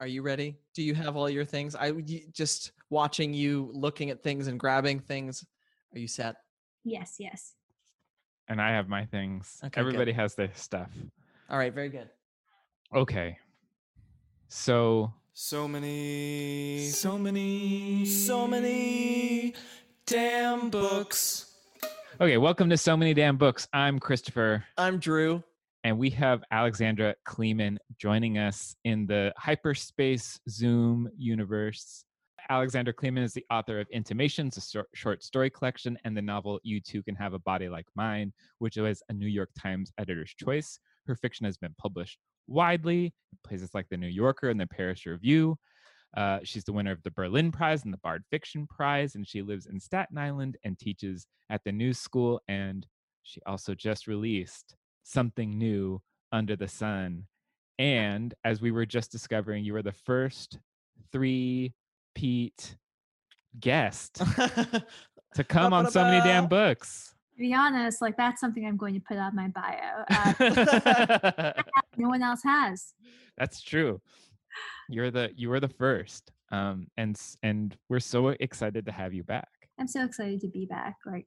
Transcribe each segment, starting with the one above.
Are you ready? Do you have all your things? I just watching you looking at things and grabbing things. Are you set? Yes, yes. And I have my things. Okay, good. Everybody has their stuff. All right, very good. Okay. So So many, so many, so many damn books. Okay, welcome to So Many Damn Books. I'm Christopher, I'm Drew. And we have Alexandra Kleeman joining us in the hyperspace Zoom universe. Alexandra Kleeman is the author of Intimations, a short, story collection, and the novel You Too Can Have a Body Like Mine, which was a New York Times editor's choice. Her fiction has been published widely in places like the New Yorker and the Paris Review. Uh, she's the winner of the Berlin Prize and the Bard Fiction Prize, and she lives in Staten Island and teaches at the New School. And she also just released Something New Under the Sun. And as we were just discovering, you were the first three Pete guest to come on so many damn books. To be honest, like that's something I'm going to put on my bio. Uh, no one else has. That's true. You're the you were the first. Um and and we're so excited to have you back. I'm so excited to be back. Like,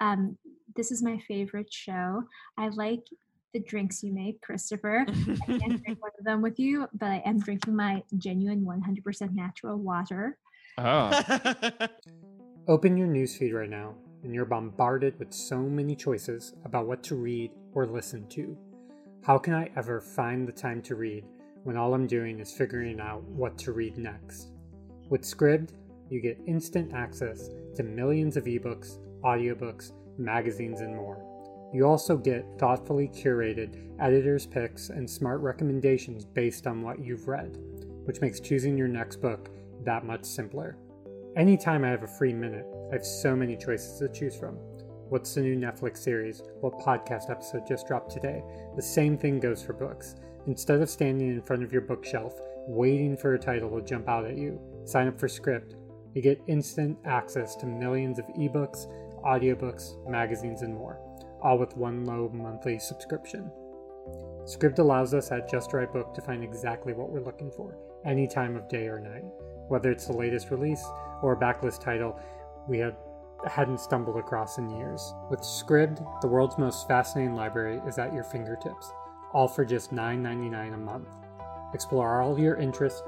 um, this is my favorite show. I like the drinks you make, Christopher. I can't drink one of them with you, but I am drinking my genuine 100% natural water. Oh. Open your newsfeed right now, and you're bombarded with so many choices about what to read or listen to. How can I ever find the time to read when all I'm doing is figuring out what to read next? With Scribd, you get instant access to millions of ebooks, audiobooks, magazines, and more. You also get thoughtfully curated editor's picks and smart recommendations based on what you've read, which makes choosing your next book that much simpler. Anytime I have a free minute, I have so many choices to choose from. What's the new Netflix series? What podcast episode just dropped today? The same thing goes for books. Instead of standing in front of your bookshelf, waiting for a title to jump out at you, sign up for Scribd. You get instant access to millions of ebooks, audiobooks, magazines, and more, all with one low monthly subscription. Scribd allows us at Just Right Book to find exactly what we're looking for, any time of day or night. Whether it's the latest release or a backlist title we had, hadn't stumbled across in years. With Scribd, the world's most fascinating library is at your fingertips, all for just $9.99 a month. Explore all your interests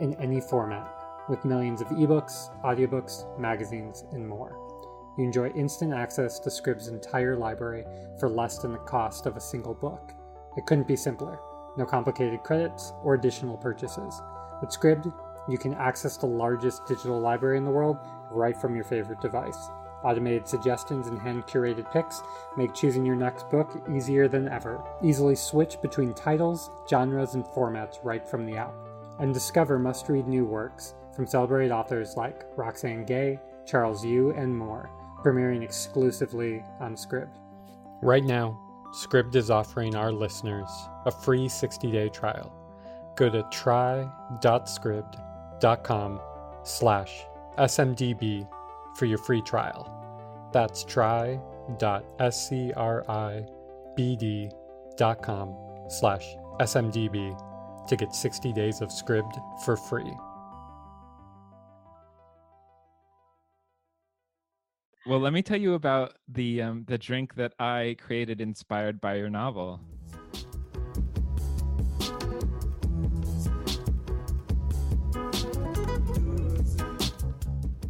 in any format, with millions of ebooks, audiobooks, magazines, and more. You enjoy instant access to Scribd's entire library for less than the cost of a single book. It couldn't be simpler. No complicated credits or additional purchases. With Scribd, you can access the largest digital library in the world right from your favorite device. Automated suggestions and hand curated picks make choosing your next book easier than ever. Easily switch between titles, genres, and formats right from the app. And discover must read new works from celebrated authors like Roxane Gay, Charles Yu, and more, premiering exclusively on Scribd. Right now, Scribd is offering our listeners a free 60 day trial. Go to try.scribd.com slash smdb for your free trial. That's try.scribd.com slash smdb to get 60 days of Scribd for free. Well, let me tell you about the um, the drink that I created inspired by your novel.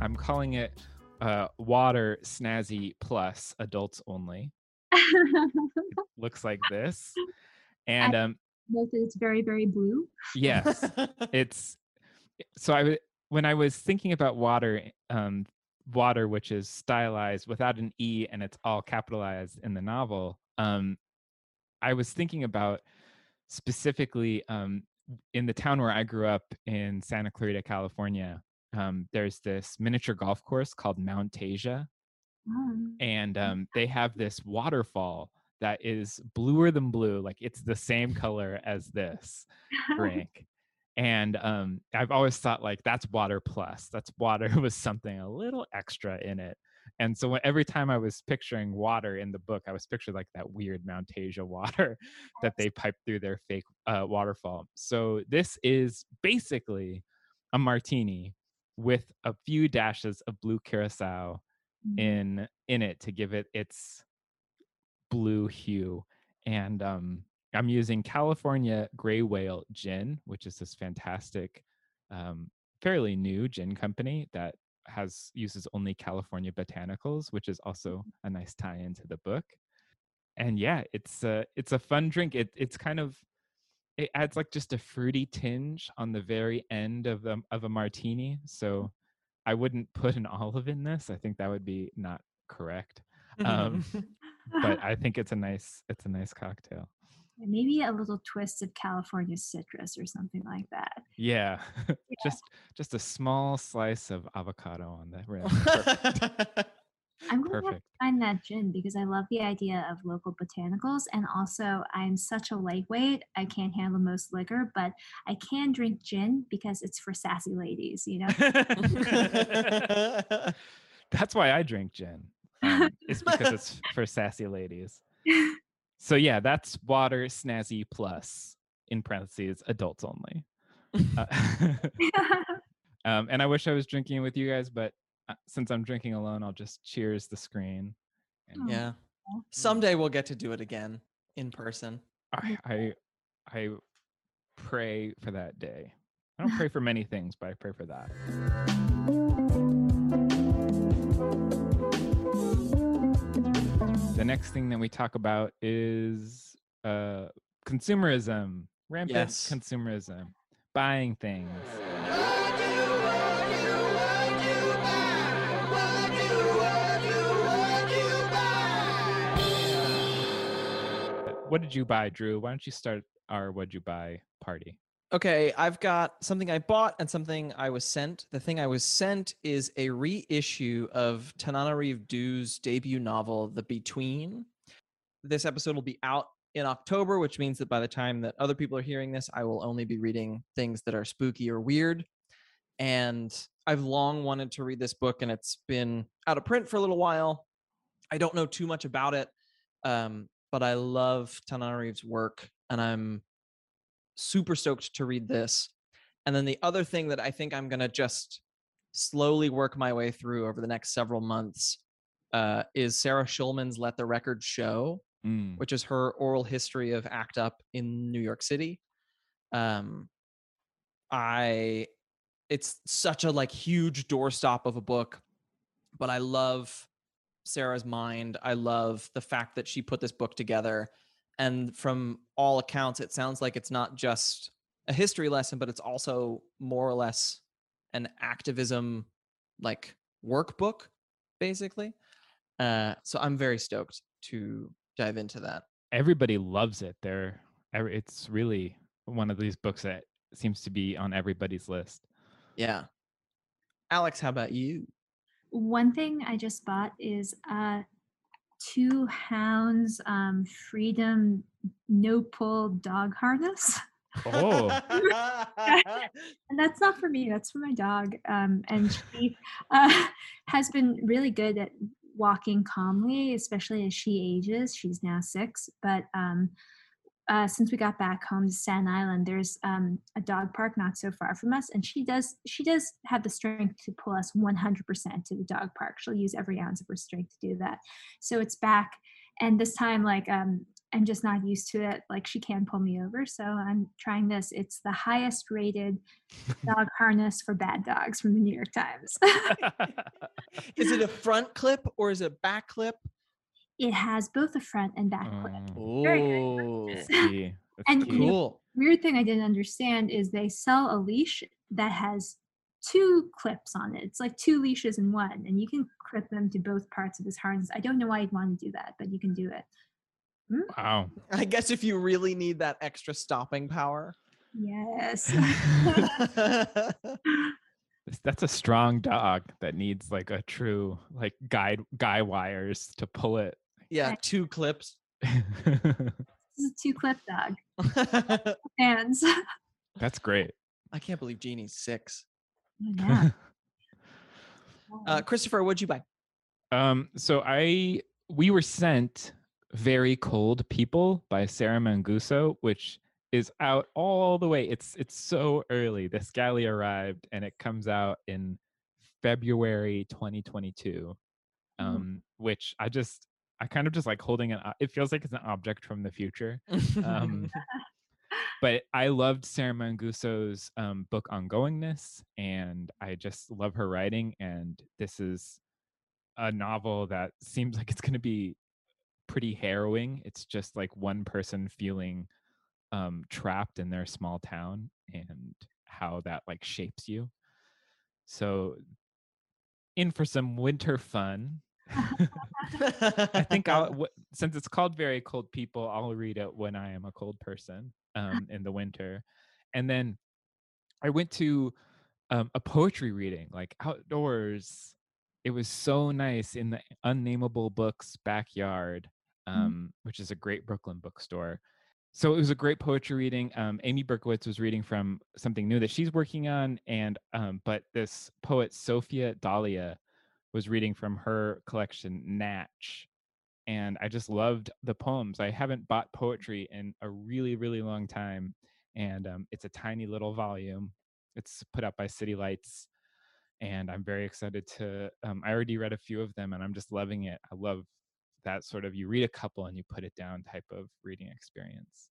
I'm calling it uh, water snazzy plus adults only. looks like this, and um, it's very very blue. yes, it's so I when I was thinking about water um, water which is stylized without an e and it's all capitalized in the novel. Um, I was thinking about specifically um, in the town where I grew up in Santa Clarita, California. Um, there's this miniature golf course called Mountasia, Oh. and um, they have this waterfall that is bluer than blue, like it's the same color as this drink. And um, I've always thought like that's water plus. That's water with something a little extra in it. And so when, every time I was picturing water in the book, I was picturing like that weird Mountasia water that they pipe through their fake uh, waterfall. So this is basically a martini with a few dashes of blue curacao Mm. in in it to give it its blue hue and um i'm using california gray whale gin which is this fantastic um fairly new gin company that has uses only california botanicals which is also a nice tie into the book. And yeah it's a it's a fun drink. It, it's kind of it adds like just a fruity tinge on the very end of the of a martini. So i wouldn't put an olive in this. I think that would be not correct. Um, but i think it's a nice it's a nice cocktail Maybe a little twist of California citrus or something like that. yeah just just a small slice of avocado on the rim I'm going to find that gin because I love the idea of local botanicals. And also, I'm such a lightweight. I can't handle most liquor, but I can drink gin because it's for sassy ladies, you know? that's why i drink gin um, it's because it's for sassy ladies so yeah that's water snazzy plus in parentheses adults only uh, um, and i wish i was drinking with you guys but uh, since i'm drinking alone i'll just cheers the screen and yeah. Someday we'll get to do it again in person. I, I i pray for that day i don't pray for many things but i pray for that the next thing that we talk about is uh consumerism rampant Yes. consumerism buying things. What did you buy drew? Why don't you start our what'd you buy party Okay, I've got something I bought and something I was sent. The thing I was sent is a reissue of Tananarive Due's debut novel, The Between. This episode will be out in October, which means that by the time that other people are hearing this, I will only be reading things that are spooky or weird. And I've long wanted to read this book, and it's been out of print for a little while. I don't know too much about it, um, but I love Tananarive's work, and I'm super stoked to read this. And then the other thing that I think I'm going to just slowly work my way through over the next several months uh, is Sarah Schulman's Let the Record Show, Mm, which is her oral history of ACT UP in New York City. Um, I, it's such a like huge doorstop of a book, but I love Sarah's mind. I love the fact that she put this book together. And from all accounts, it sounds like it's not just a history lesson, but it's also more or less an activism like workbook, basically. Uh, so I'm very stoked to dive into that. everybody loves it they're it's really one of these books that seems to be on everybody's list Yeah. Alex, how about you? One thing I just bought is uh, two hounds um, freedom no pull dog harness. oh and that's not for me that's for my dog um, and she uh, has been really good at walking calmly especially as she ages she's now six but um, uh, since we got back home to Staten Island, there's um, a dog park not so far from us, and she does she does have the strength to pull us 100% to the dog park. She'll use every ounce of her strength to do that. So it's back, and this time, like um, am just not used to it. Like she can pull me over. So I'm trying this. It's the highest rated dog harness for bad dogs from the New York Times. is it a front clip or is it a back clip? It has both a front and back clip. Mm, Very good. Oh, key. And key. you cool. Weird thing I didn't understand is they sell a leash that has two clips on it. It's like two leashes in one, and you can clip them to both parts of his harness. I don't know why you'd want to do that, but you can do it. Wow. I guess if you really need that extra stopping power. Yes. That's a strong dog that needs like a true like guide guy wires to pull it. Yeah, two clips. this is a two clip dog. Hands. That's great. I can't believe Jeannie's six. yeah. Uh, Christopher, what'd you buy? Um, so I we were sent Very Cold People by Sarah Manguso, which is out all the way. It's it's so early. This galley arrived and it comes out in February 2022. Mhm. Um, which I just I kind of just like holding it. It feels like it's an object from the future. Um, but I loved Sarah Manguso's um, book Ongoingness, and I just love her writing. And this is a novel that seems like it's going to be pretty harrowing. It's just like one person feeling um, trapped in their small town and how that like shapes you. So, in for some winter fun. I think I'll, w- since it's called Very Cold People, I'll read it when I am a cold person um, in the winter. And then I went to um, a poetry reading, like outdoors. It was so nice in the Unnameable Books backyard, um, which is a great Brooklyn bookstore. So it was a great poetry reading. Um, Amy Berkowitz was reading from something new that she's working on, and um, but this poet Sophia Dahlia was reading from her collection Natch, and I just loved the poems. I haven't bought poetry in a really really long time, and um, it's a tiny little volume. It's put out by City Lights, and I'm very excited to. Um, I already read a few of them, and I'm just loving it. I love that sort of you read a couple and you put it down type of reading experience.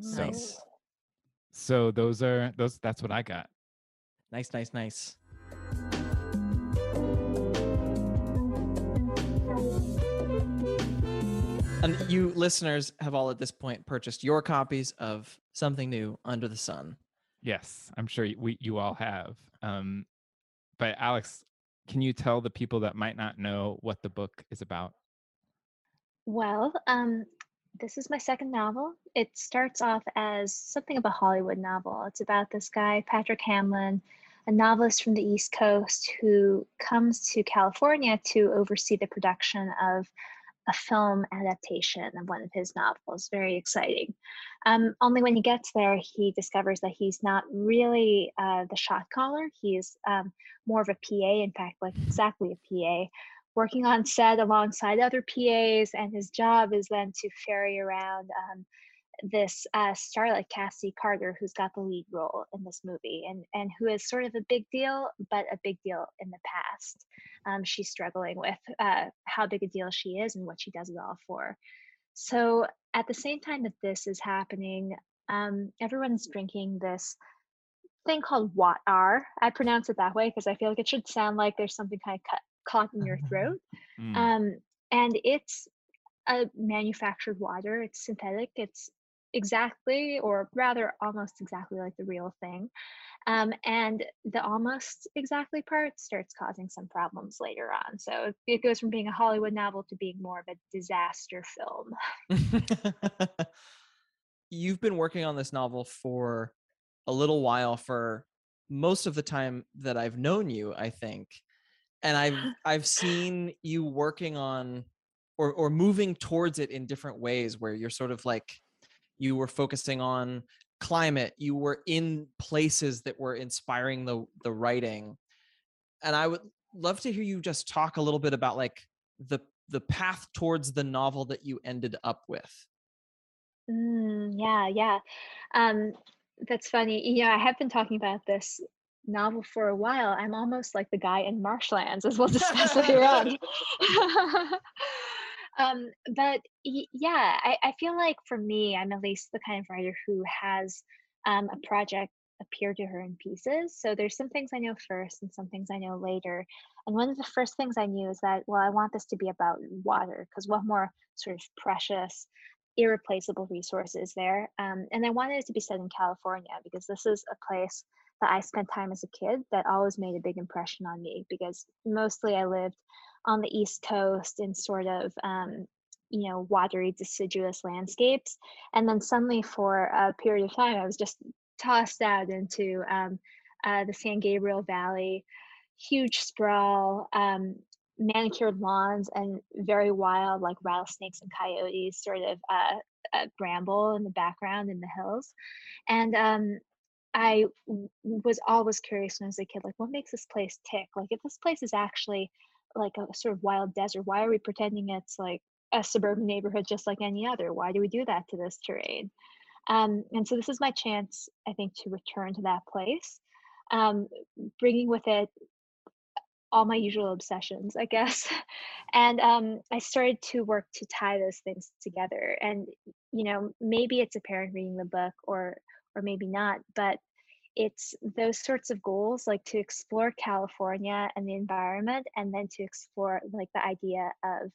So, Nice. so those are those. That's what I got. Nice, nice, nice. And you listeners have all at this point purchased your copies of Something New Under the Sun. Yes, I'm sure y- we you all have. Um, but Alex, can you tell the people that might not know what the book is about? Well, um, this is my second novel. It starts off as something of a Hollywood novel. It's about this guy, Patrick Hamlin, a novelist from the East Coast who comes to California to oversee the production of a film adaptation of one of his novels. Very exciting. Um, only when he gets there, he discovers that he's not really uh, the shot caller. He's um, more of a PA, in fact, like exactly a PA working on set alongside other PAs, and his job is then to ferry around um, this uh, starlet Cassie Carter, who's got the lead role in this movie, and and who is sort of a big deal, but a big deal in the past. Um, she's struggling with uh, how big a deal she is and what she does it all for. So at the same time that this is happening, um, everyone's drinking this thing called Wat R. I pronounce it that way because I feel like it should sound like there's something kind of cut, caught in your throat. Mm, Um, and it's a manufactured water. It's synthetic. It's exactly, or rather, almost exactly like the real thing. Um, and the almost exactly part starts causing some problems later on. So it goes from being a Hollywood novel to being more of a disaster film. You've been working on this novel for a little while for most of the time that I've known you, I think. And I've I've seen you working on or or moving towards it in different ways where you're sort of like you were focusing on climate, you were in places that were inspiring the the writing. And I would love to hear you just talk a little bit about like the the path towards the novel that you ended up with. Mm, yeah, yeah. Um, that's funny. You know, I have been talking about this novel for a while. I'm almost like the guy in Marshlands, as we'll discuss later on. Um, but yeah, I, I feel like for me, I'm at least the kind of writer who has um, a project appear to her in pieces. So there's some things I know first and some things I know later. And one of the first things I knew is that, well, I want this to be about water because what more sort of precious, irreplaceable resources there. Um, and I wanted it to be set in California because this is a place that I spent time as a kid that always made a big impression on me because mostly I lived on the East Coast in sort of um, you know watery deciduous landscapes. And then suddenly for a period of time i was just tossed out into um, uh, the san gabriel valley. Huge sprawl um, manicured lawns and very wild like rattlesnakes and coyotes sort of uh, uh, bramble in the background in the hills. And um, I was always curious when I was a kid, like, what makes this place tick? Like, if this place is actually like a sort of wild desert, why are we pretending it's like a suburban neighborhood just like any other? Why do we do that to this terrain? Um, and so this is my chance, I think, to return to that place, um, bringing with it all my usual obsessions, I guess. And um, I started to work to tie those things together. And you know, maybe it's apparent reading the book, or or maybe not, but it's those sorts of goals like to explore california and the environment and then to explore like the idea of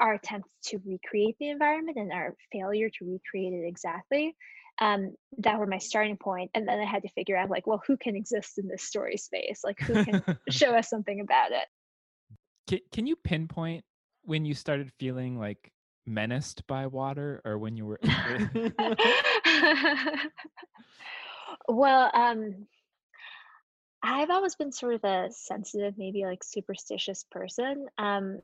our attempts to recreate the environment and our failure to recreate it exactly um, that were my starting point and then i had to figure out like well who can exist in this story space? Like who can show us something about it? Can, can you pinpoint when you started feeling like menaced by water or when you were well um i've always been sort of a sensitive maybe like superstitious person um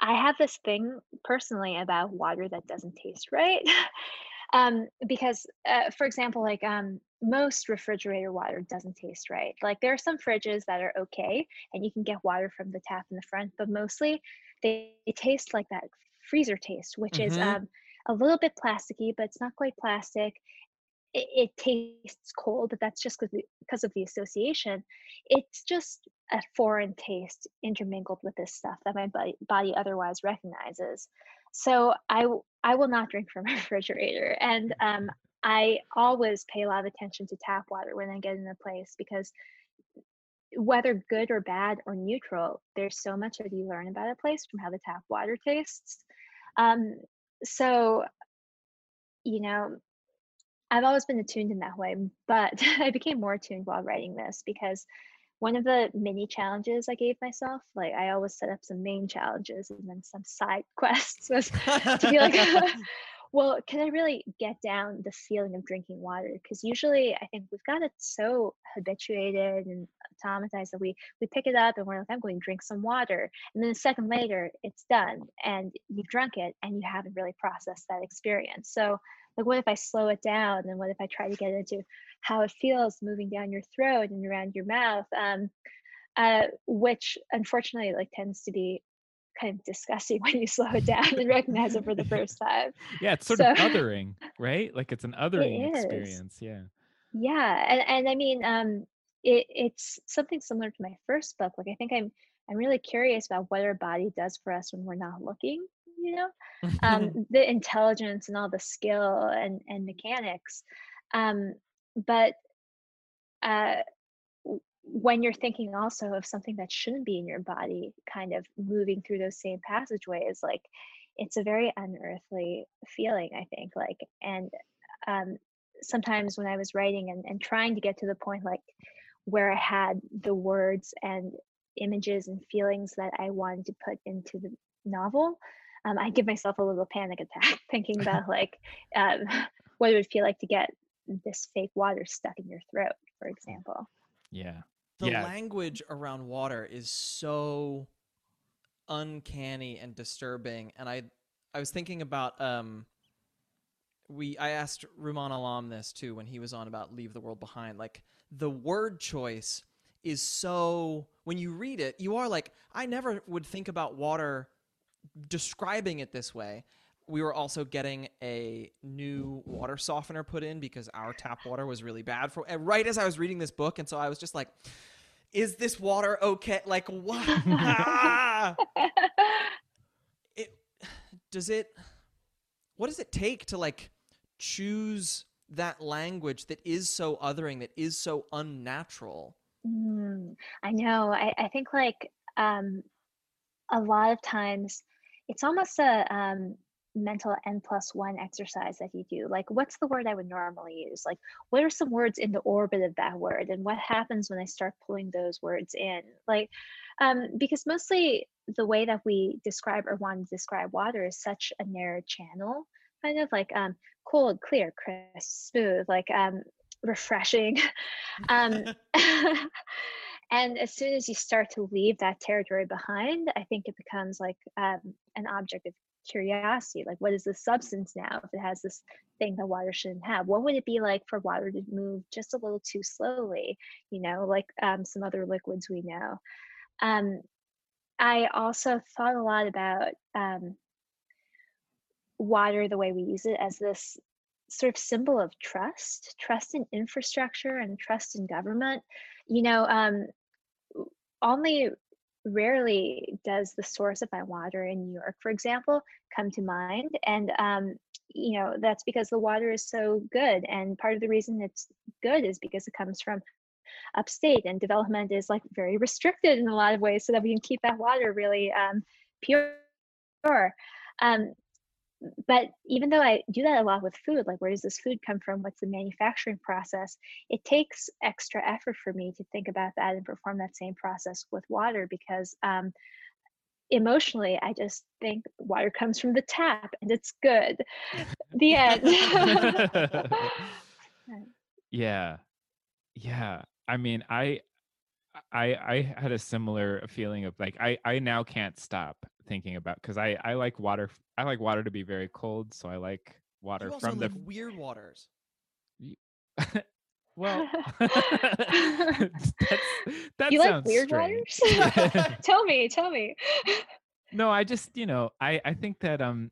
i have this thing personally about water that doesn't taste right um because uh, for example like um most refrigerator water doesn't taste right like there are some fridges that are okay and you can get water from the tap in the front but mostly they, they taste like that freezer taste which is Mhm. um a little bit plasticky but it's not quite plastic it, it tastes cold, but that's just because of the association. It's just a foreign taste intermingled with this stuff that my body, otherwise recognizes. So I I will not drink from a refrigerator, and um, I always pay a lot of attention to tap water when I get in a place because whether good or bad or neutral, there's so much that you learn about a place from how the tap water tastes. Um, so you know I've always been attuned in that way, but I became more attuned while writing this because one of the mini challenges I gave myself, like I always set up some main challenges and then some side quests, was to be like, well, can I really get down the feeling of drinking water? Because usually I think we've got it so habituated and automatized that we we pick it up and we're like, I'm going to drink some water. And then a second later, it's done and you've drunk it and you haven't really processed that experience. So like what if I slow it down and what if I try to get into how it feels moving down your throat and around your mouth? Um, uh, which unfortunately like tends to be kind of disgusting when you slow it down and recognize it for the first time. yeah it's sort So- of othering right like it's an othering is. experience yeah Yeah, and and I mean, um, it it's something similar to my first book. Like I think I'm I'm really curious about what our body does for us when we're not looking. You know, um, the intelligence and all the skill and and mechanics, um, but uh, when you're thinking also of something that shouldn't be in your body, kind of moving through those same passageways, like it's a very unearthly feeling. I think, like, and um, sometimes when I was writing and, and trying to get to the point like where I had the words and images and feelings that I wanted to put into the novel, um, I give myself a little panic attack thinking about like um, what it would feel like to get this fake water stuck in your throat, for example. yeah. The yeah. language around water is so uncanny and disturbing and i i was thinking about um we i asked Rumaan Alam this too when he was on about leave the world behind like the word choice is so when you read it you are like i never would think about water describing it this way we were also getting a new water softener put in because our tap water was really bad for right as i was reading this book and so i was just like is this water okay like what Ah! it does it what does it take to like choose that language that is so othering that is so unnatural Mm, I know. I, I think like um, a lot of times it's almost a um, mental n plus one exercise that you do. Like, what's the word I would normally use? Like, what are some words in the orbit of that word? And what happens when I start pulling those words in? Like, um, because mostly the way that we describe or want to describe water is such a narrow channel, kind of like um, cold, clear, crisp, smooth, like um, refreshing. um, and as soon as you start to leave that territory behind, I think it becomes like um, an object of curiosity. Like, what is the substance now if it has this thing that water shouldn't have? What would it be like for water to move just a little too slowly, you know, like um, some other liquids we know? Um, I also thought a lot about um, water the way we use it as this sort of symbol of trust, trust in infrastructure and trust in government. You know, um, only rarely does the source of my water in New York, for example, come to mind. And, um, you know, that's because the water is so good. And part of the reason it's good is because it comes from upstate and development is like very restricted in a lot of ways so that we can keep that water really um, pure. Um, but even though I do that a lot with food, like where does this food come from? What's the manufacturing process? It takes extra effort for me to think about that and perform that same process with water because um, emotionally, I just think water comes from the tap and it's good. the end. yeah. Yeah. I mean, I I I had a similar feeling of like I I now can't stop thinking about because I I like water I like water to be very cold, so I like water you also from the like weird waters. well that's, that you like weird strange. waters? tell me, tell me. no, I just you know I I think that um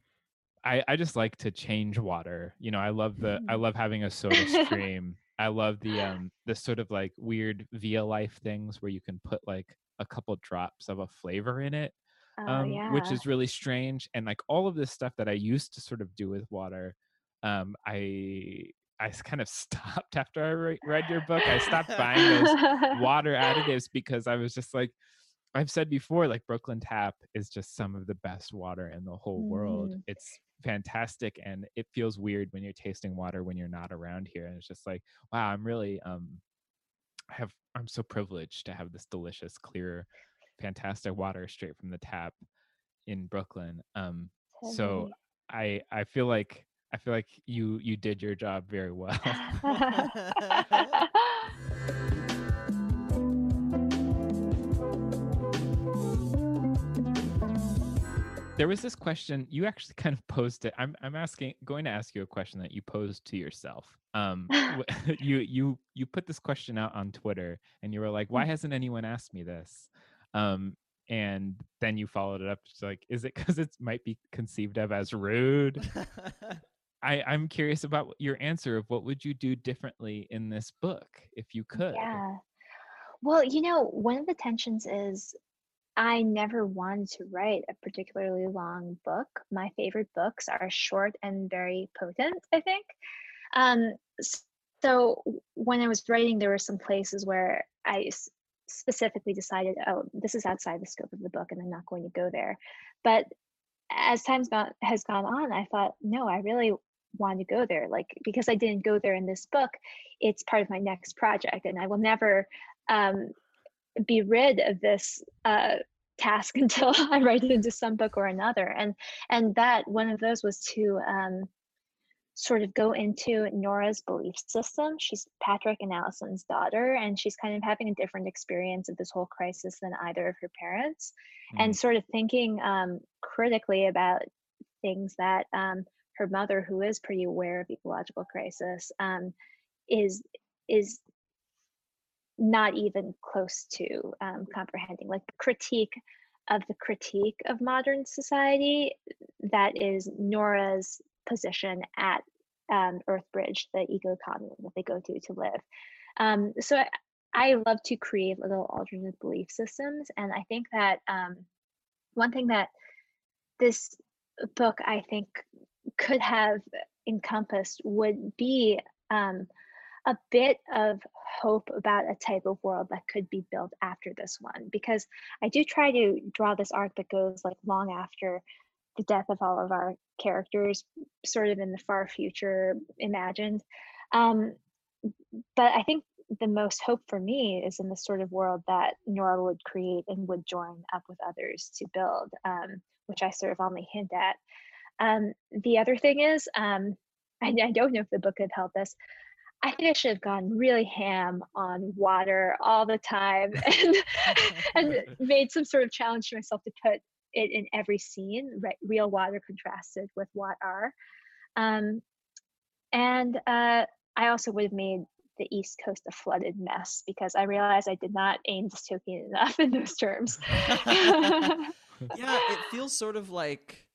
I I just like to change water. You know, I love the I Mm. love having a soda stream. I love the um the sort of like weird via life things where you can put like a couple drops of a flavor in it Oh, um, yeah. which is really strange. And like all of this stuff that I used to sort of do with water, um, I I kind of stopped after I re- read your book. I stopped buying those water additives because I was just like, I've said before, like Brooklyn Tap is just some of the best water in the whole world. Mm. It's fantastic, and it feels weird when you're tasting water when you're not around here. And it's just like, wow, I'm really um, I have I'm so privileged to have this delicious, clear, fantastic water straight from the tap in Brooklyn. Um, so. I I feel like I feel like you you did your job very well. there was this question you actually kind of posed it. I'm I'm asking going to ask you a question that you posed to yourself. Um, you you you put this question out on Twitter and you were like, why hasn't anyone asked me this? Um, and then you followed it up just like, is it because it might be conceived of as rude? I, I'm curious about your answer of what would you do differently in this book if you could? Yeah. Well, you know, one of the tensions is I never wanted to write a particularly long book. My favorite books are short and very potent, I think. Um, so when I was writing, there were some places where I specifically decided, oh, this is outside the scope of the book and I'm not going to go there. But as gone has gone on, I thought, no, I really want to go there. Like because I didn't go there in this book, it's part of my next project, and I will never um, be rid of this uh, task until I write it into some book or another. And and that one of those was to um, sort of go into Nora's belief system. She's Patrick and Allison's daughter, and she's kind of having a different experience of this whole crisis than either of her parents, and sort of thinking um, critically about things that um, her mother, who is pretty aware of ecological crisis, um, is is not even close to um, comprehending. Like critique of the critique of modern society, that is Nora's position at um, Earthbridge, the eco commune that they go to to live. Um, so I, I love to create little alternate belief systems, and I think that um, one thing that this book I think could have encompassed would be um, a bit of hope about a type of world that could be built after this one because I do try to draw this arc that goes like long after the death of all of our characters, sort of in the far future imagined. Um, but I think the most hope for me is in the sort of world that Nora would create and would join up with others to build, um, which I sort of only hint at. Um, the other thing is, um, I, I, don't know if the book could help this. I think I should have gone really ham on water all the time and and made some sort of challenge to myself to put it in every scene, right, real water contrasted with Wat R. Um, and uh, I also would have made the East Coast a flooded mess because I realized I did not aim dystopian enough in those terms. yeah, it feels sort of like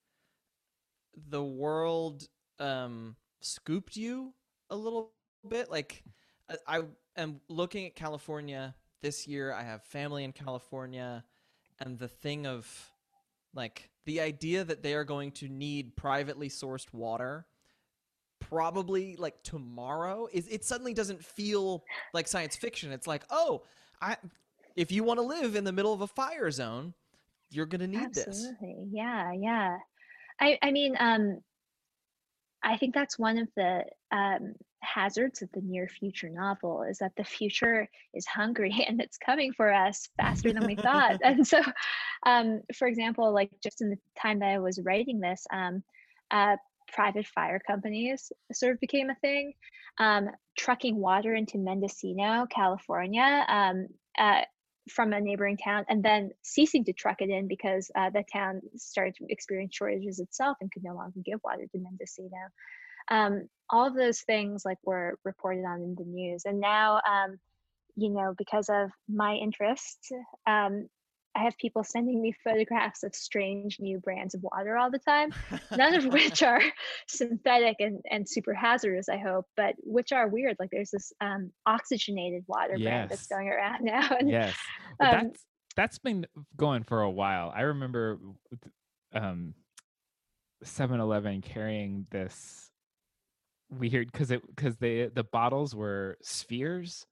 the world um, scooped you a little bit. Like I, I am looking at California this year. I have family in California, and the thing of like the idea that they are going to need privately sourced water probably like tomorrow is it suddenly doesn't feel like science fiction. It's like, oh, I if you want to live in the middle of a fire zone, you're gonna need Absolutely. this. Yeah, yeah. I I mean, um I think that's one of the um, hazards of the near future novel is that the future is hungry and it's coming for us faster than we thought. and so, um, for example, like just in the time that I was writing this, um, uh, private fire companies sort of became a thing. Um, trucking water into Mendocino, California, um, uh, from a neighboring town, and then ceasing to truck it in because uh, the town started to experience shortages itself and could no longer give water to Mendocino. Um, all of those things like were reported on in the news, and now, um, you know, because of my interest, um, I have people sending me photographs of strange new brands of water all the time, none of which are synthetic and, and super hazardous, I hope, but which are weird. Like there's this um, oxygenated water yes. brand that's going around now. And, yes. Well, um, that's, that's been going for a while. I remember um, 7-Eleven carrying this weird because it because they the bottles were spheres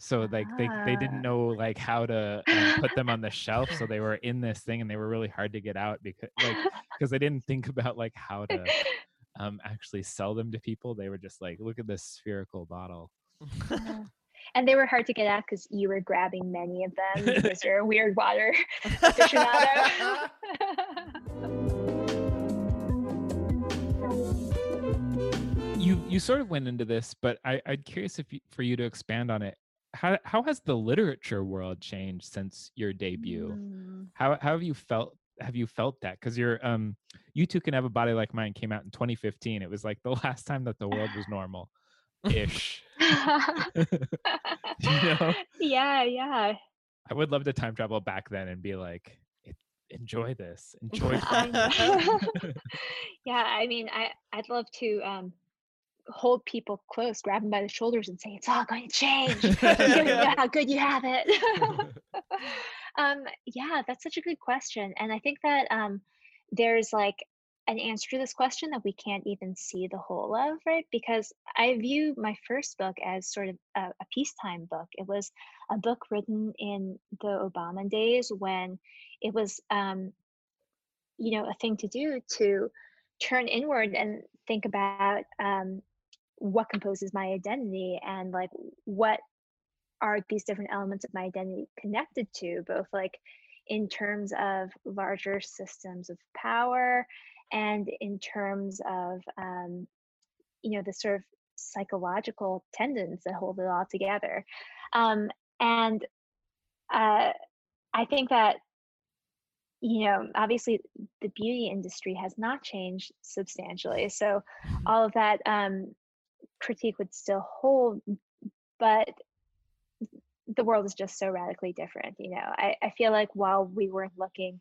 so like they, they didn't ah. know like how to um, put them on the shelf so they were in this thing and they were really hard to get out because like because they didn't think about like how to um actually sell them to people they were just like look at this spherical bottle. And they were hard to get out because you were grabbing many of them because you're a weird water aficionado you sort of went into this, but I, I'm curious if you, for you to expand on it how how has the literature world changed since your debut? Mm. How how have you felt have you felt that? Because you're um You Too Can Have a Body Like Mine came out in 2015. It was like the last time that the world was normal ish. you know? Yeah, yeah. I would love to time travel back then and be like, enjoy this, enjoy. yeah, I mean, I I'd love to um hold people close, grab them by the shoulders, and say, "It's all going to change. how good you have it." um, yeah, that's such a good question, and I think that um, there's like an answer to this question that we can't even see the whole of, right? Because I view my first book as sort of a, a peacetime book. It was a book written in the Obama days when it was, um, you know, a thing to do to turn inward and think about um, what composes my identity and like what are these different elements of my identity connected to both like in terms of larger systems of power and in terms of um, you know the sort of psychological tendons that hold it all together um, and uh, i think that you know obviously the beauty industry has not changed substantially so mm-hmm. all of that um, critique would still hold, but the world is just so radically different. You know, I, I feel like while we weren't looking,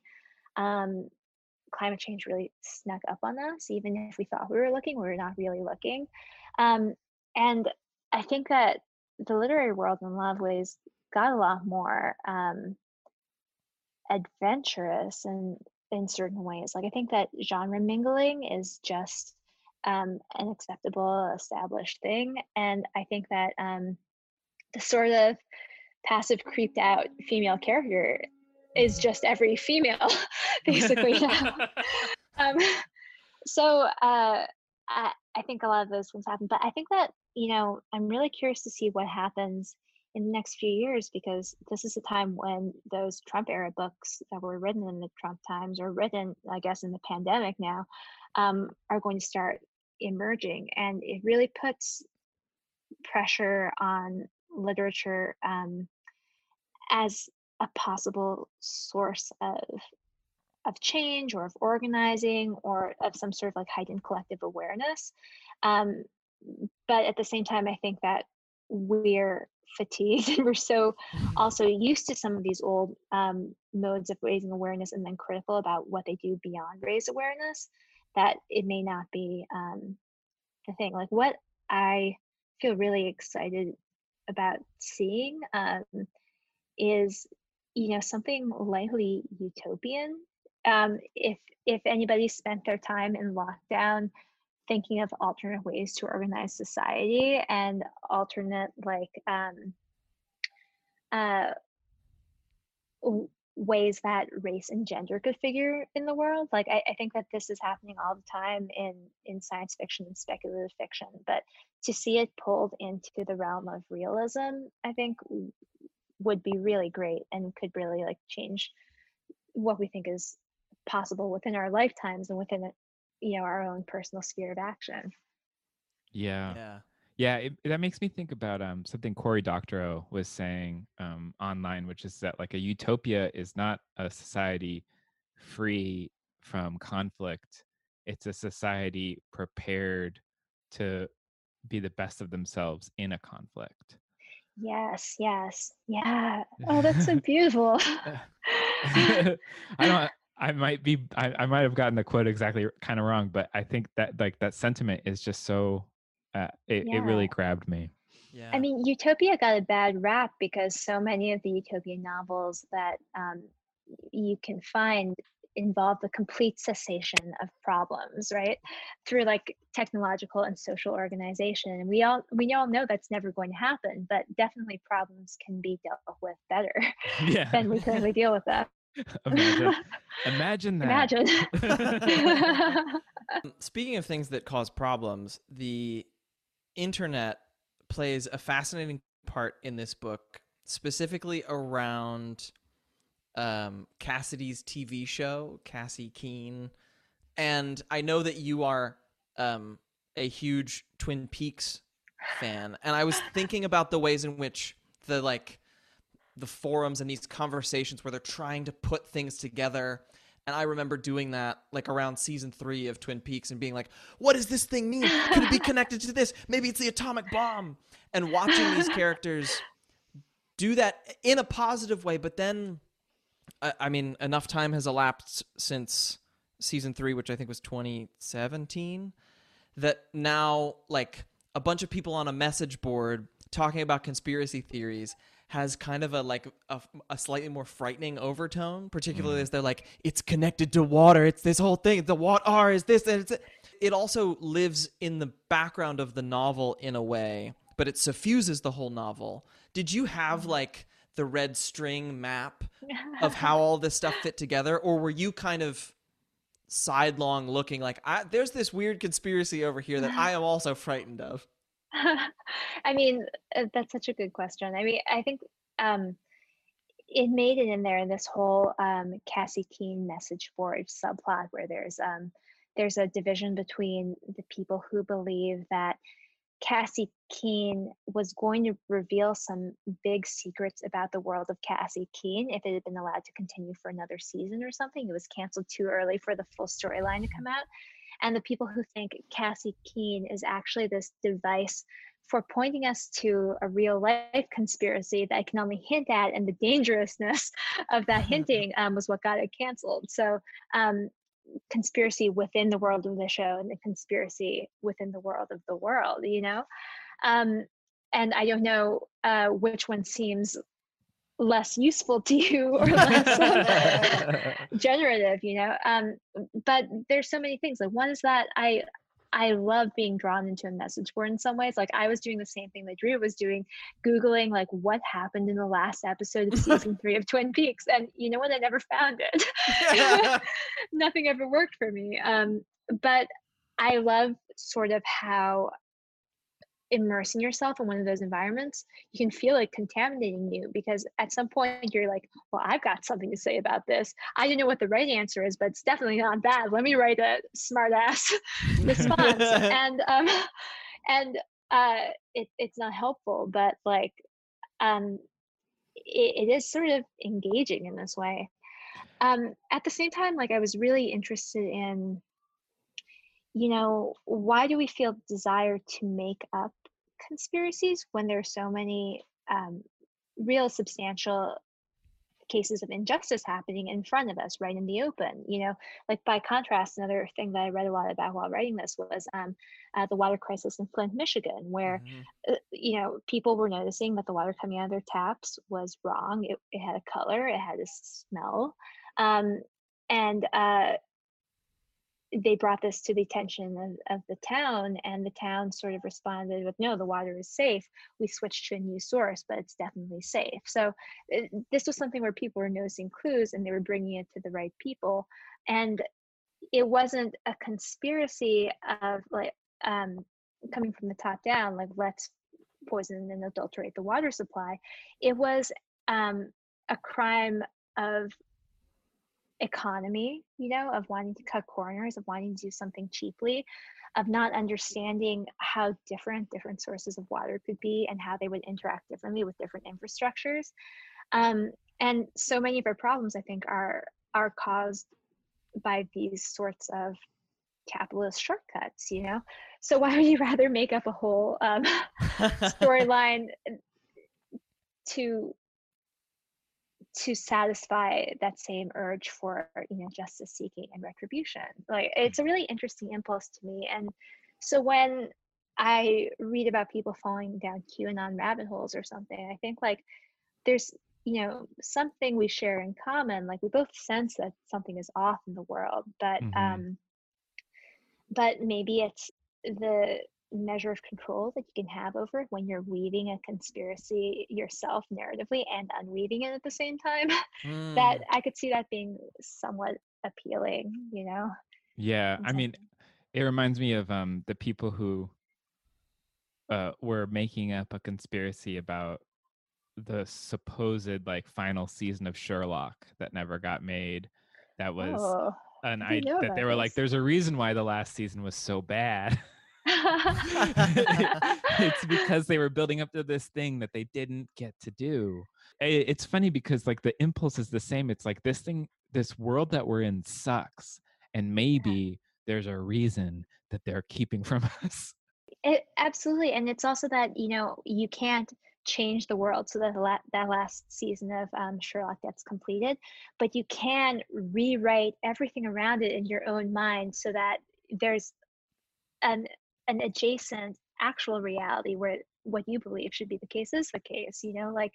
um, climate change really snuck up on us. Even if we thought we were looking, we were not really looking. Um, and I think that the literary world in a lot of ways got a lot more um, adventurous and in certain ways. Like I think that genre mingling is just um, an acceptable, established thing, and I think that um, the sort of passive, creeped out female character is just every female, basically um, so uh, I, I think a lot of those things happen, but I think that you know I'm really curious to see what happens in the next few years because this is a time when those Trump era books that were written in the Trump times or written, I guess, in the pandemic now, um, are going to start emerging. And it really puts pressure on literature um, as a possible source of of change or of organizing or of some sort of like heightened collective awareness. Um, but at the same time, I think that we're fatigued and we're so also used to some of these old um, modes of raising awareness and then critical about what they do beyond raise awareness that it may not be um, the thing like what i feel really excited about seeing um, is you know something lightly utopian. Um, if if anybody spent their time in lockdown thinking of alternate ways to organize society and alternate like um, uh, ways that race and gender could figure in the world like I, I, think that this is happening all the time in in science fiction and speculative fiction but to see it pulled into the realm of realism i think would be really great and could really like change what we think is possible within our lifetimes and within you know our own personal sphere of action yeah Yeah. Yeah it, that makes me think about um something cory doctorow was saying um online which is that like a utopia is not a society free from conflict. It's a society prepared to be the best of themselves in a conflict. Yes yes. Yeah. Oh that's so beautiful. I don't I might be I, I might have gotten the quote exactly kind of wrong, but I think that like that sentiment is just so uh, it, it really grabbed me. Yeah. I mean, Utopia got a bad rap because so many of the utopian novels that um, you can find involve the complete cessation of problems, right? Through like technological and social organization. And we all we all know that's never going to happen, but definitely problems can be dealt with better Yeah. than we currently deal with them. imagine, imagine that. Imagine. Um, Speaking of things that cause problems, the internet plays a fascinating part in this book, specifically around um, Cassidy's TV show, Cassie Keen. And I know that you are um, a huge Twin Peaks fan, and I was thinking about the ways in which the like the forums and these conversations where they're trying to put things together. And I remember doing that like around season three of Twin Peaks and being like, what does this thing mean? Could it be connected to this? Maybe it's the atomic bomb. And watching these characters do that in a positive way. But then, I, I mean, enough time has elapsed since season three, which I think was 2017, that now, like, a bunch of people on a message board talking about conspiracy theories has kind of a like a, a slightly more frightening overtone particularly mm. as they're like it's connected to water. It's this whole thing. The water is this and it's it also lives in the background of the novel in a way but it suffuses the whole novel. Did you have mm. like the red string map of how all this stuff fit together or were you kind of sidelong looking like I, there's this weird conspiracy over here that i am also frightened of I mean, uh, that's such a good question. I mean, I think um, it made it in there in this whole um, Cassie Keen message board subplot where there's um, there's a division between the people who believe that Cassie Keen was going to reveal some big secrets about the world of Cassie Keen if it had been allowed to continue for another season or something. It was canceled too early for the full storyline to come out and the people who think Cassie Keen is actually this device for pointing us to a real life conspiracy that I can only hint at, and the dangerousness of that hinting um, was what got it canceled. So, um, conspiracy within the world of the show and the conspiracy within the world of the world, you know? Um, and I don't know uh, which one seems less useful to you or less um, generative you know um but there's so many things like one is that i I love being drawn into a message board in some ways. Like I was doing the same thing that Drew was doing, Googling like what happened in the last episode of season three of Twin Peaks. And you know what? I never found it. Nothing ever worked for me. Um, but I love sort of how immersing yourself in one of those environments, you can feel it contaminating you because at some point you're like, well, I've got something to say about this. I don't know what the right answer is, but it's definitely not that. Let me write a smart ass response. and um and uh it, it's not helpful, but like um it, it is sort of engaging in this way. Um at the same time, like I was really interested in you know, why do we feel desire to make up conspiracies when there are so many um, real substantial cases of injustice happening in front of us right in the open you know like by contrast another thing that i read a lot about while writing this was um, uh, the water crisis in flint michigan where mm-hmm. uh, you know people were noticing that the water coming out of their taps was wrong it, it had a color it had a smell um, and uh, they brought this to the attention of, of, the town and the town sort of responded with no the water is safe. We switched to a new source but it's definitely safe. So it, uh, this was something where people were noticing clues and they were bringing it to the right people. And it wasn't a conspiracy of like um, coming from the top down like let's poison and adulterate the water supply. It was um, a crime of economy, you know, of wanting to cut corners, of wanting to do something cheaply, of not understanding how different different sources of water could be and how they would interact differently with different infrastructures. Um, and so many of our problems, I think, are are caused by these sorts of capitalist shortcuts, you know. So why would you rather make up a whole um, storyline to to satisfy that same urge for you know justice seeking and retribution like it's a really interesting impulse to me and so when i read about people falling down qanon rabbit holes or something i think like there's you know something we share in common like we both sense that something is off in the world but mm-hmm. um but maybe it's the measure of control that you can have over it when you're weaving a conspiracy yourself narratively and unweaving it at the same time mm. that i could see that being somewhat appealing you know yeah i mean it reminds me of um the people who uh were making up a conspiracy about the supposed like final season of sherlock that never got made that was oh, an I that they were this. like there's a reason why the last season was so bad it's because they were building up to this thing that they didn't get to do. It's funny because like the impulse is the same. It's like this thing, this world that we're in sucks, and maybe there's a reason that they're keeping from us. It absolutely, and it's also that you know you can't change the world so that la- that last season of um, Sherlock gets completed, but you can rewrite everything around it in your own mind so that there's an an adjacent actual reality where what you believe should be the case is the case you know like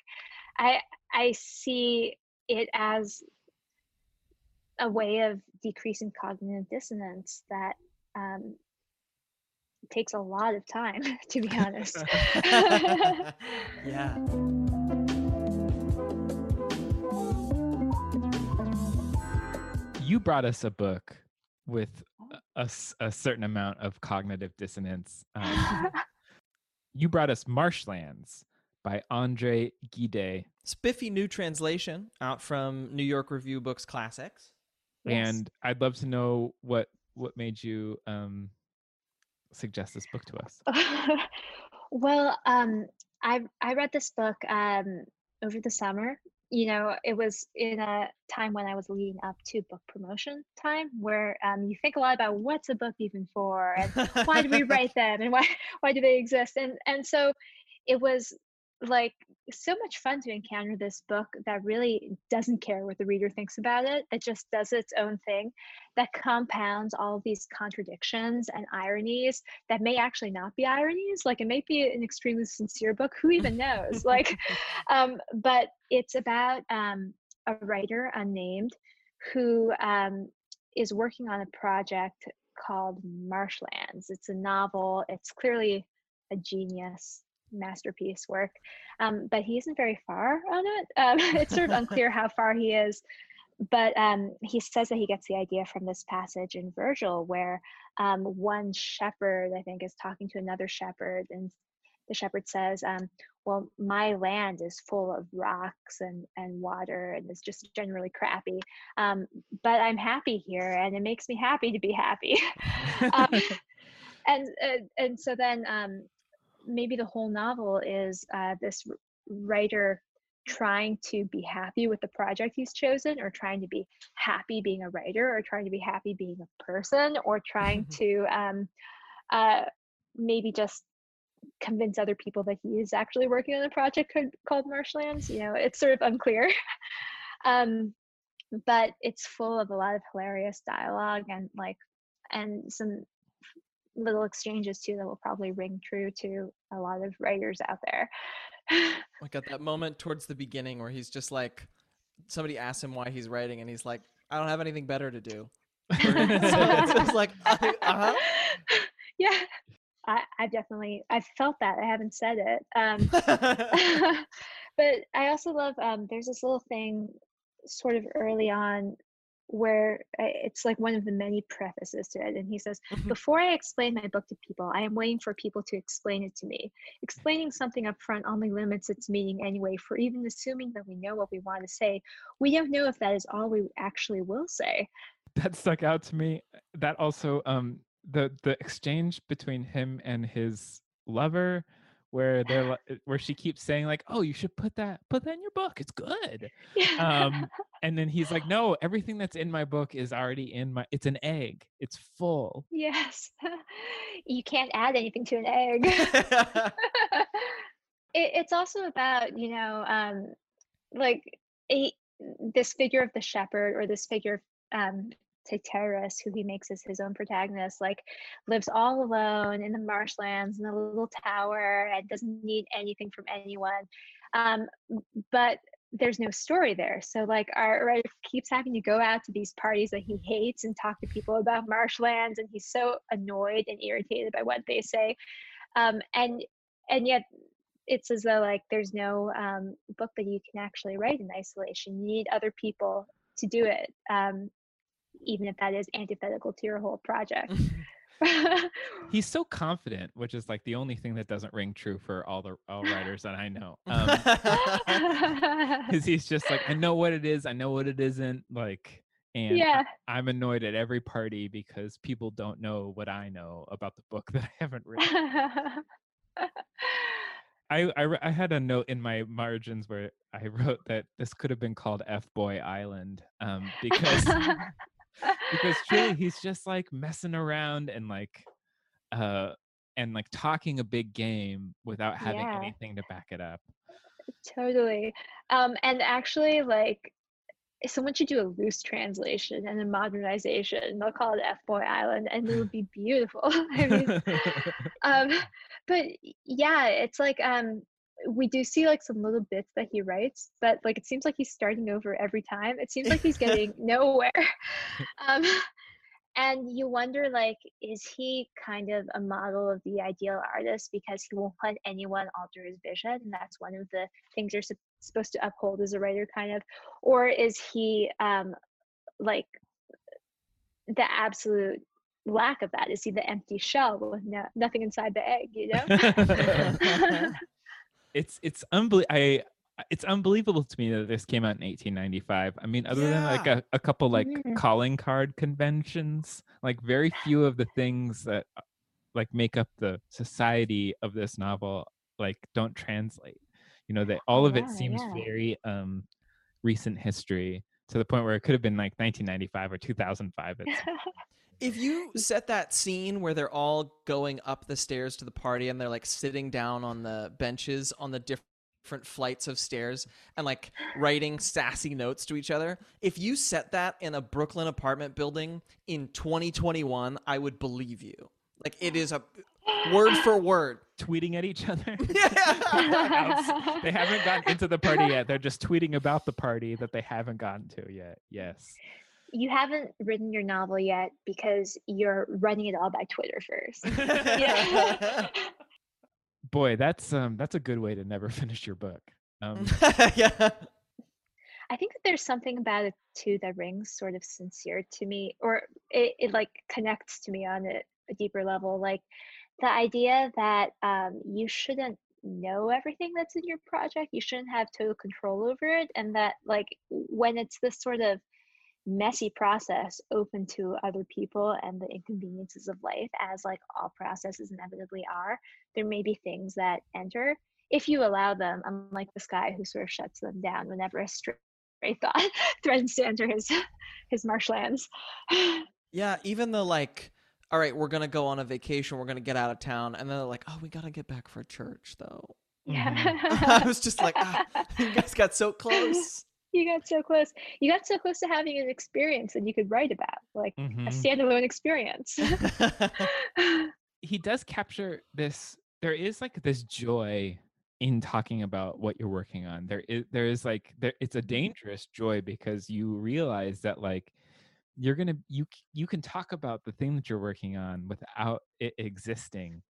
i i see it as a way of decreasing cognitive dissonance that um, takes a lot of time to be honest. Yeah. You brought us a book with a, a certain amount of cognitive dissonance. Um, you brought us Marshlands by Andre Gide. Spiffy new translation out from New York Review Books Classics. Yes. And I'd love to know what what made you um, suggest this book to us. well, um, I I read this book um, over the summer you know, it was in a time when I was leading up to book promotion time, where um, you think a lot about what's a book even for, and why do we write them, and why why do they exist, and and so it was like so much fun to encounter this book that really doesn't care what the reader thinks about it. It just does its own thing that compounds all of these contradictions and ironies that may actually not be ironies. Like it may be an extremely sincere book. Who even knows? like, um, but it's about um, a writer unnamed who um, is working on a project called Marshlands. It's a novel. It's clearly a genius masterpiece work, um, but he isn't very far on it. Um, it's sort of unclear how far he is. But um, he says that he gets the idea from this passage in Virgil where um, one shepherd, I think, is talking to another shepherd, and the shepherd says, um, well my land is full of rocks and and water and it's just generally crappy um, but i'm happy here and it makes me happy to be happy um, and uh, and so then um, maybe the whole novel is uh, this writer trying to be happy with the project he's chosen or trying to be happy being a writer or trying to be happy being a person or trying to um, uh, maybe just convince other people that he is actually working on a project called Marshlands. You know, it's sort of unclear. um, but it's full of a lot of hilarious dialogue and like and some little exchanges too that will probably ring true to a lot of writers out there. I got that moment towards the beginning where he's just like somebody asks him why he's writing and he's like, I don't have anything better to do. so it's just like uh huh. Yeah. I, I definitely I've felt that. I haven't said it. Um, but I also love um, there's this little thing sort of early on where it's like one of the many prefaces to it and he says mm-hmm. before i explain my book to people i am waiting for people to explain it to me. Explaining something up front only limits its meaning anyway for even assuming that we know what we want to say. We don't know if that is all we actually will say. That stuck out to me that also um the the exchange between him and his lover where they're where she keeps saying like oh you should put that put that in your book it's good. Um and then he's like no everything that's in my book is already in my it's an egg it's full. Yes. You can't add anything to an egg. It, it's also about you know um like a, this figure of the shepherd or this figure of um, Tityrus, who he makes as his own protagonist, like lives all alone in the marshlands in a little tower and doesn't need anything from anyone. Um, but there's no story there. So like our writer keeps having to go out to these parties that he hates and talk to people about marshlands, and he's so annoyed and irritated by what they say. Um, and and yet it's as though like there's no um, book that you can actually write in isolation. You need other people to do it. Um, even if that is antithetical to your whole project. He's so confident, which is like the only thing that doesn't ring true for all the all writers that I know. Because um, he's just like, I know what it is, I know what it isn't. Like, and yeah. I, I'm annoyed at every party because people don't know what I know about the book that I haven't written. I, I, I had a note in my margins where I wrote that this could have been called F Boy Island um, because because truly he's just like messing around and like uh and like talking a big game without having yeah. anything to back it up. Totally. Um and actually like someone should do a loose translation and a modernization they'll call it f-boy island and it would be beautiful. I mean, um but yeah it's like um we do see like some little bits that he writes, but like it seems like he's starting over every time. It seems like he's getting nowhere. Um, and you wonder like is he kind of a model of the ideal artist because he won't let anyone alter his vision and that's one of the things you're su- supposed to uphold as a writer kind of or is he um like the absolute lack of that is he the empty shell with no, nothing inside the egg you know it's it's unbelievable. I it's unbelievable to me that this came out in 1895. I mean, other yeah. than like a, a couple like mm. calling card conventions, like very few of the things that uh, like make up the society of this novel like don't translate. You know, that all of yeah, it seems yeah. very um recent history to the point where it could have been like 1995 or 2005. if you set that scene where they're all going up the stairs to the party and they're like sitting down on the benches on the different flights of stairs and like writing sassy notes to each other. If you set that in a Brooklyn apartment building in 2021, I would believe you. Like it is a word for word. Tweeting at each other. Yeah. they haven't gotten into the party yet. They're just tweeting about the party that they haven't gotten to yet. Yes. You haven't written your novel yet because you're running it all by Twitter first. Boy, that's um that's a good way to never finish your book. Um, yeah. I think that there's something about it too that rings sort of sincere to me, or it, it like connects to me on a, a deeper level. Like the idea that um, you shouldn't know everything that's in your project, you shouldn't have total control over it, and that like when it's this sort of messy process open to other people and the inconveniences of life, as like all processes inevitably are, there may be things that enter if you allow them, unlike this guy who sort of shuts them down whenever a stray thought threatens to enter his his marshlands. Yeah, even the like, all right, we're gonna go on a vacation, we're gonna get out of town, and then they're like, oh, we gotta get back for church though. Yeah, I was just like, ah, you guys got so close. You got so close. You got so close to having an experience that you could write about, like mhm. a standalone experience. he does capture this there is like this joy in talking about what you're working on there is there is like there it's a dangerous joy because you realize that like you're gonna you you can talk about the thing that you're working on without it existing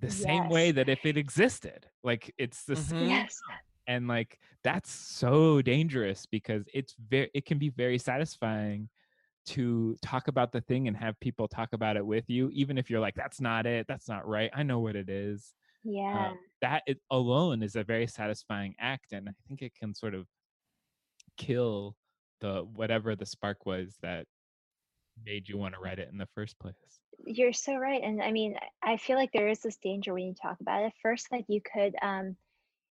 the same way that if it existed like it's the Mhm. same yes. And like that's so dangerous because it's very it can be very satisfying to talk about the thing and have people talk about it with you even if you're like that's not it that's not right i know what it is Yeah. um, that it alone is a very satisfying act and i think it can sort of kill the whatever the spark was that made you want to write it in the first place You're so right. And I mean, I feel like there is this danger when you talk about it. First, that you could um,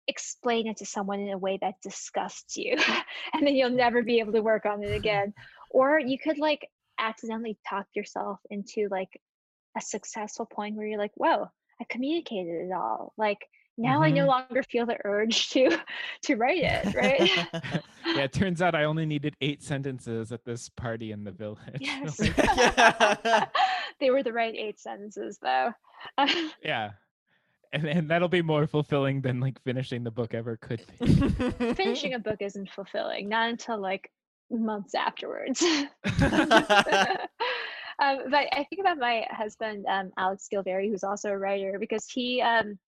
explain it to someone in a way that disgusts you, and then you'll never be able to work on it again. Or you could like accidentally talk yourself into like a successful point where you're like, whoa, I communicated it all. Like now I no Mhm. longer feel the urge to to write it, right? yeah it turns out i only needed eight sentences at this party in the village yes. They were the right eight sentences though. yeah and, and that'll be more fulfilling than like finishing the book ever could be. Finishing a book isn't fulfilling not until like months afterwards. Um, but i think about my husband um, alex gilvarry who's also a writer because he um,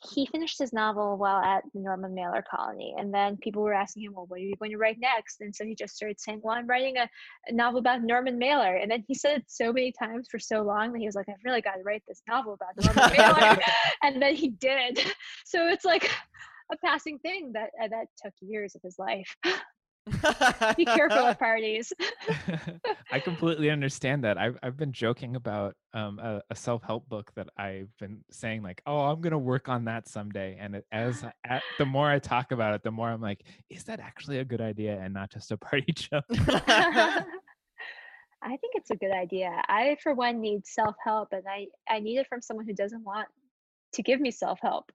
he finished his novel while at the norman mailer colony and then people were asking him well what are you going to write next? And so he just started saying well i'm writing a, a novel about norman mailer. And then he said it so many times for so long that he was like i've really got to write this novel about norman mailer. And then he did. So it's like a passing thing that that took years of his life be careful at parties I completely understand that. I've I've been joking about um, a, a self help book that I've been saying like, oh, I'm gonna work on that someday. And it, as at, the more I talk about it, the more I'm like, is that actually a good idea and not just a party joke? i think it's a good idea i for one need self-help and i i need it from someone who doesn't want to give me self-help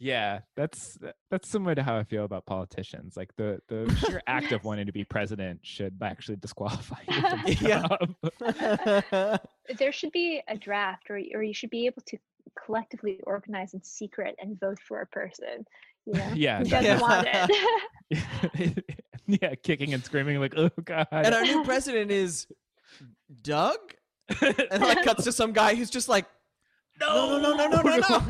yeah, that's uh, that's similar to how I feel about politicians. Like the the sheer act of wanting to be president should actually disqualify you from the Yeah. job. there should be a draft or, or you should be able to collectively organize in secret and vote for a person you know yeah, who want it yeah, kicking and screaming like, oh god. and our new president is Doug, and like cuts to some guy who's just like, no, no, no, no, no, no, no.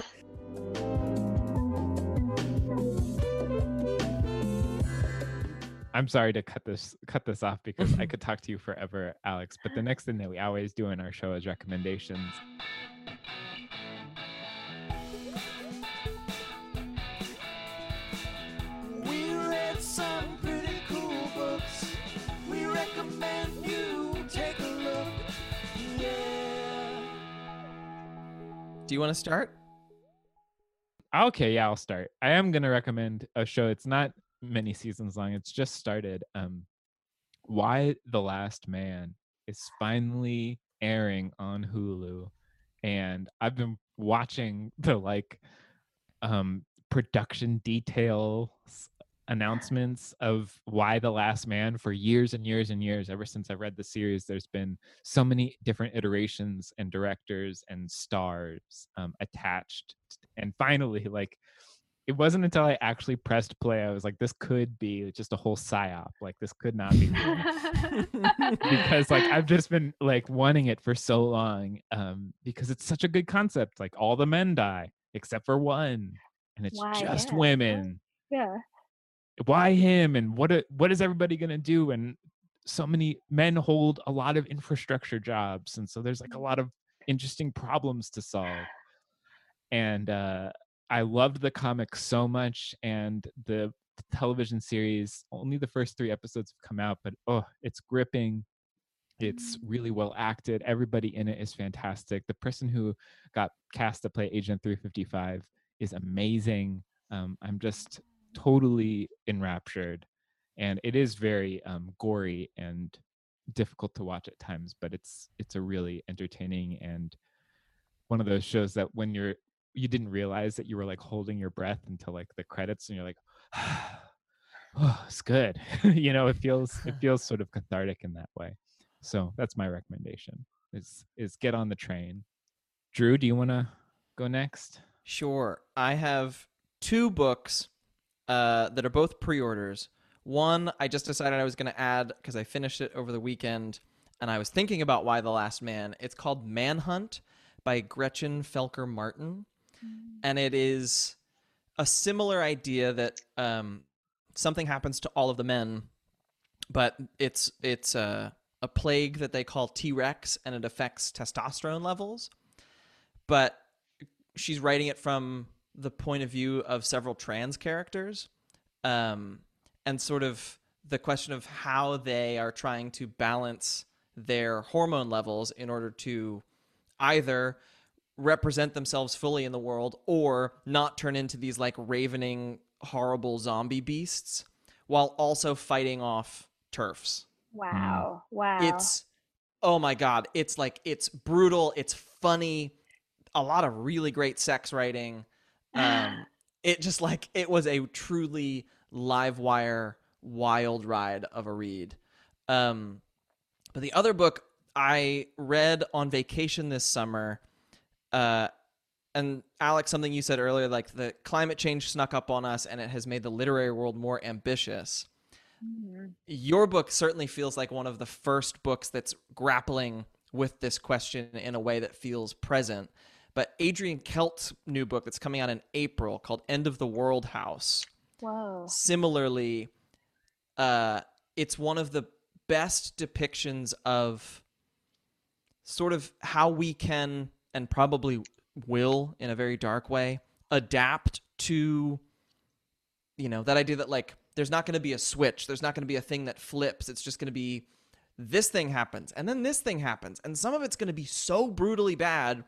I'm sorry to cut this cut this off because I could talk to you forever, Alex. But the next thing that we always do in our show is recommendations. We read some pretty cool books. We recommend you take a look. Yeah. Do you want to start? Okay, yeah, I'll start. I am gonna recommend a show. It's not many seasons long. It's just started. Um, Y the Last Man is finally airing on Hulu, and I've been watching the like um production details announcements of Y the last man for years and years and years ever since i read the series there's been so many different iterations and directors and stars um, attached and finally like it wasn't until i actually pressed play i was like this could be just a whole psyop like this could not be because like I've just been like wanting it for so long um because it's such a good concept like all the men die except for one and it's Why, just women. Yeah. why him and what a, what is everybody going to do and so many men hold a lot of infrastructure jobs and so there's like a lot of interesting problems to solve. And uh I loved the comic so much and the television series only the first 3 episodes have come out but oh it's gripping. It's really well acted. Everybody in it is fantastic. The person who got cast to play agent 355 is amazing. Um, i'm just totally enraptured and it is very um, gory and difficult to watch at times but it's it's a really entertaining and one of those shows that when you're you didn't realize that you were like holding your breath until like the credits and you're like oh it's good you know it feels it feels sort of cathartic in that way so that's my recommendation is is get on the train drew do you want to go next Sure. I have two books uh, that are both pre orders. One, I just decided I was going to add because I finished it over the weekend and I was thinking about Y the Last Man. It's called Manhunt by Gretchen Felker Martin. And it is a similar idea that um, something happens to all of the men, but it's, it's a, a plague that they call T Rex and it affects testosterone levels. But she's writing it from the point of view of several trans characters um, and sort of the question of how they are trying to balance their hormone levels in order to either represent themselves fully in the world or not turn into these like ravening horrible zombie beasts while also fighting off turfs Wow. Wow. it's oh my god it's like it's brutal it's funny a lot of really great sex writing um it just like it was a truly live wire wild ride of a read um but the other book i read on vacation this summer uh and alex something you said earlier like the climate change snuck up on us and it has made the literary world more ambitious Mhm. your book certainly feels like one of the first books that's grappling with this question in a way that feels present. But Adrienne Celt's new book that's coming out in April called End of the World House, similarly, uh, it's one of the best depictions of sort of how we can and probably will in a very dark way adapt to you know that idea that like there's not going to be a switch there's not going to be a thing that flips it's just going to be this thing happens and then this thing happens and some of it's going to be so brutally bad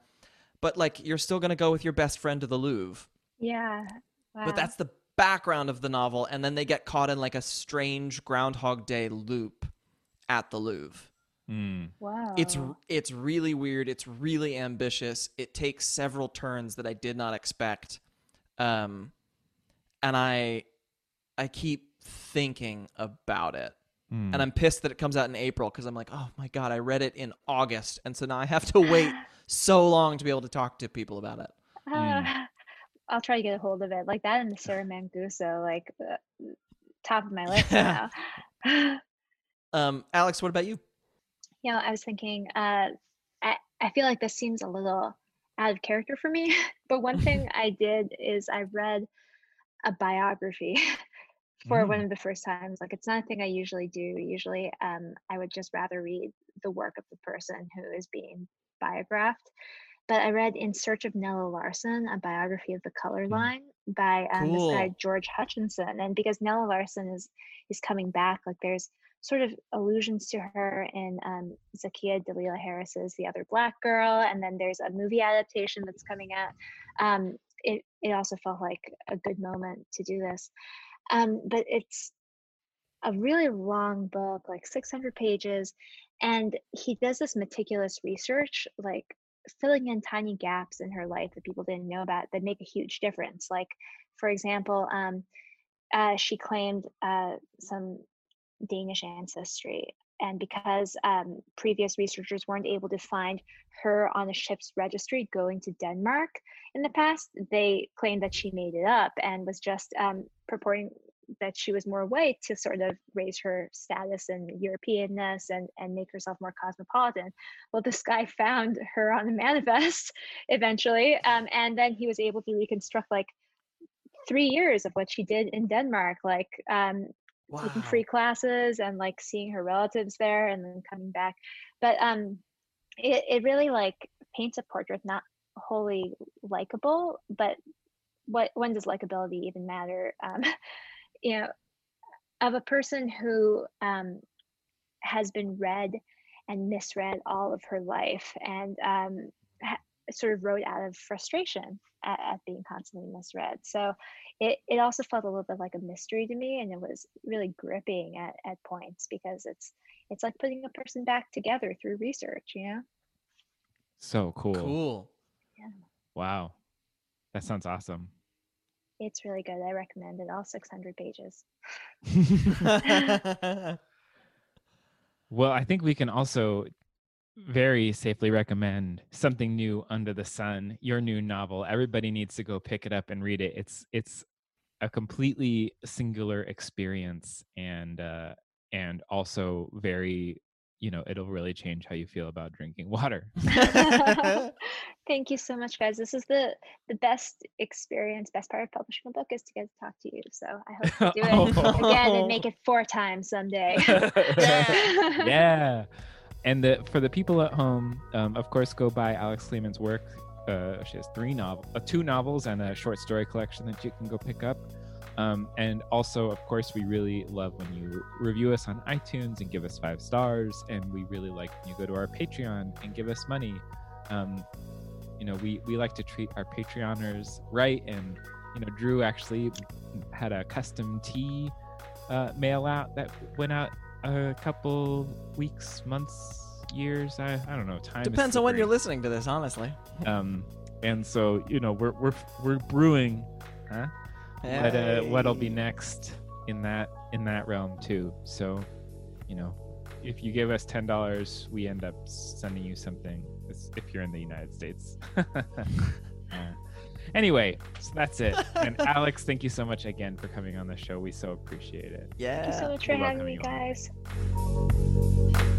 but like you're still going to go with your best friend to the louvre Yeah. Wow. but that's the background of the novel and then they get caught in like a strange groundhog day loop at the louvre Mm. wow. it's it's really weird it's really ambitious it takes several turns that i did not expect um and i i keep thinking about it Mm. and i'm pissed that it comes out in april because i'm like oh my god i read it in august and so now i have to wait so long to be able to talk to people about it Ah, I'll try to get a hold of it. Like that and the Sarah Manguso, like uh, top of my list Yeah. now. um alex what about you you know, I was thinking, uh, I, I feel like this seems a little out of character for me. but one thing I did is I read a biography for one of the first times. Like it's not a thing I usually do. Usually, um, I would just rather read the work of the person who is being biographed. But I read In Search of Nella Larsen, a biography of the color line by um, this guy George Hutchinson. And because Nella Larsen is is coming back, like there's sort of allusions to her in um, Zakiya Dalila Harris's The Other Black Girl, and then there's a movie adaptation that's coming out. Um, it it also felt like a good moment to do this, um, but it's a really long book, like 600 pages, and he does this meticulous research, like filling in tiny gaps in her life that people didn't know about that make a huge difference. Like, for example, um, uh, she claimed uh, some Danish ancestry. And because um, previous researchers weren't able to find her on a ship's registry going to Denmark in the past, they claimed that she made it up and was just um, purporting that she was more white to sort of raise her status and Europeanness and, and make herself more cosmopolitan. Well, this guy found her on the manifest eventually, um, and then he was able to reconstruct like three years of what she did in Denmark, like um, taking free classes and like seeing her relatives there and then coming back. But um, it, it really like paints a portrait not wholly likable, but what when does likability even matter? Um, you know, of a person who um, has been read and misread all of her life and um, sort of wrote out of frustration at, at being constantly misread. So it, it also felt a little bit like a mystery to me and it was really gripping at, at points because it's it's like putting a person back together through research, you know? So cool. Cool. Yeah. Wow. That sounds awesome. It's really good. I recommend it. All 600 pages. Well, I think we can also very safely recommend something new under the sun, your new novel. Everybody needs to go pick it up and read it. It's it's a completely singular experience and uh and also very you know, it'll really change how you feel about drinking water. Thank you so much, guys. This is the the best experience, best part of publishing a book is to get to talk to you. So I hope to do it again and make it four times someday. yeah. And the, for the people at home, um, of course, go buy Alex Kleeman's work. Uh, she has three novel, uh, two novels, and a short story collection that you can go pick up. Um, and also, of course, we really love when you review us on iTunes and give us five stars. And we really like when you go to our Patreon and give us money. Um, you know, we we like to treat our Patreoners right. And you know, Drew actually had a custom tea uh, mail out that went out a couple weeks, months, years. I, I don't know. Time Depends on when you're listening to this, honestly. Um, and so you know we're we're we're brewing, huh? What uh, what'll be next in that in that realm too. So, you know, if you give us ten dollars, we end up sending you something. If you're in the United States. Uh, anyway, so that's it. And Alex, thank you so much again for coming on the show. We so appreciate it. Yeah. Thank you so much for having me, having you guys.